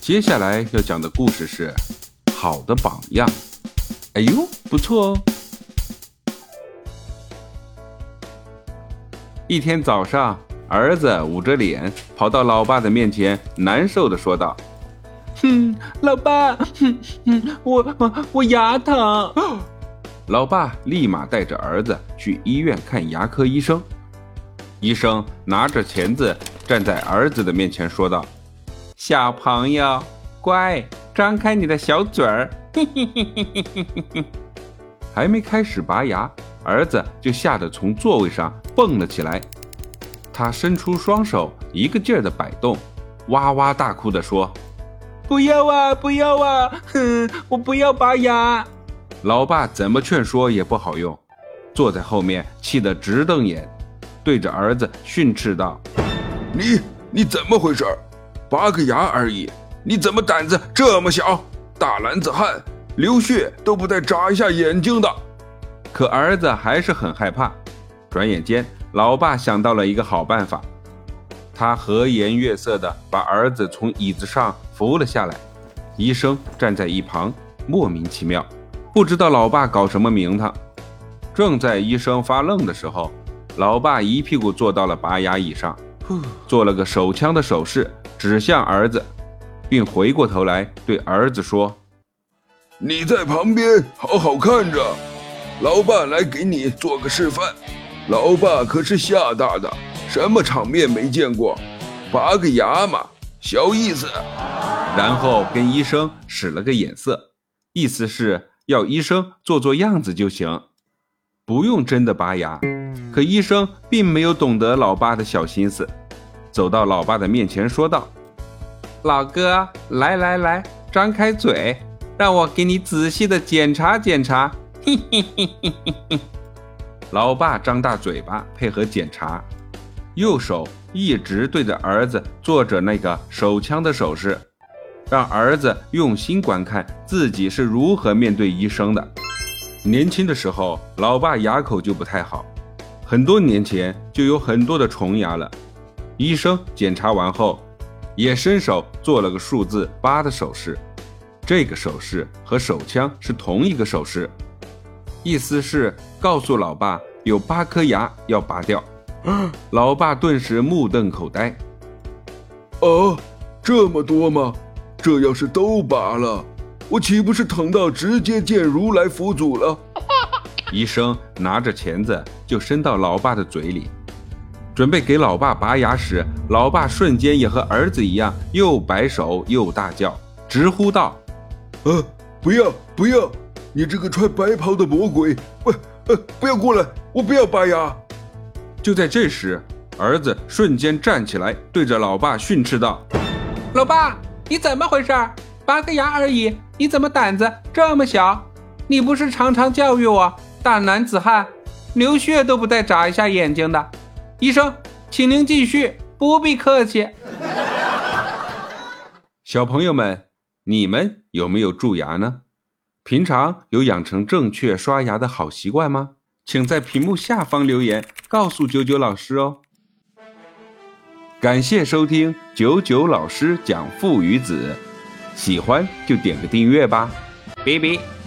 接下来要讲的故事是《好的榜样》。哎呦，不错哦！一天早上，儿子捂着脸跑到老爸的面前，难受的说道：“哼，老爸，哼哼，我我我牙疼。”老爸立马带着儿子去医院看牙科医生。医生拿着钳子站在儿子的面前说道：“小朋友，乖，张开你的小嘴儿。”还没开始拔牙，儿子就吓得从座位上蹦了起来。他伸出双手，一个劲儿的摆动，哇哇大哭的说：“不要啊，不要啊！哼，我不要拔牙。”老爸怎么劝说也不好用，坐在后面气得直瞪眼。对着儿子训斥道：“你你怎么回事？拔个牙而已，你怎么胆子这么小？大男子汉，流血都不带眨一下眼睛的。”可儿子还是很害怕。转眼间，老爸想到了一个好办法，他和颜悦色地把儿子从椅子上扶了下来。医生站在一旁，莫名其妙，不知道老爸搞什么名堂。正在医生发愣的时候。老爸一屁股坐到了拔牙椅上，做了个手枪的手势，指向儿子，并回过头来对儿子说：“你在旁边好好看着，老爸来给你做个示范。老爸可是吓大的，什么场面没见过？拔个牙嘛，小意思。”然后跟医生使了个眼色，意思是要医生做做样子就行，不用真的拔牙。可医生并没有懂得老爸的小心思，走到老爸的面前说道：“老哥，来来来，张开嘴，让我给你仔细的检查检查。”嘿嘿嘿嘿嘿嘿。老爸张大嘴巴配合检查，右手一直对着儿子做着那个手枪的手势，让儿子用心观看自己是如何面对医生的。年轻的时候，老爸牙口就不太好。很多年前就有很多的虫牙了，医生检查完后，也伸手做了个数字八的手势，这个手势和手枪是同一个手势，意思是告诉老爸有八颗牙要拔掉。老爸顿时目瞪口呆。啊，这么多吗？这要是都拔了，我岂不是疼到直接见如来佛祖了？医生拿着钳子就伸到老爸的嘴里，准备给老爸拔牙时，老爸瞬间也和儿子一样，又摆手又大叫，直呼道：“呃，不要不要！你这个穿白袍的魔鬼，不呃，不要过来！我不要拔牙！”就在这时，儿子瞬间站起来，对着老爸训斥道：“老爸，你怎么回事？拔个牙而已，你怎么胆子这么小？你不是常常教育我？”大男子汉，流血都不带眨一下眼睛的。医生，请您继续，不必客气。小朋友们，你们有没有蛀牙呢？平常有养成正确刷牙的好习惯吗？请在屏幕下方留言告诉九九老师哦。感谢收听九九老师讲父与子，喜欢就点个订阅吧，拜拜。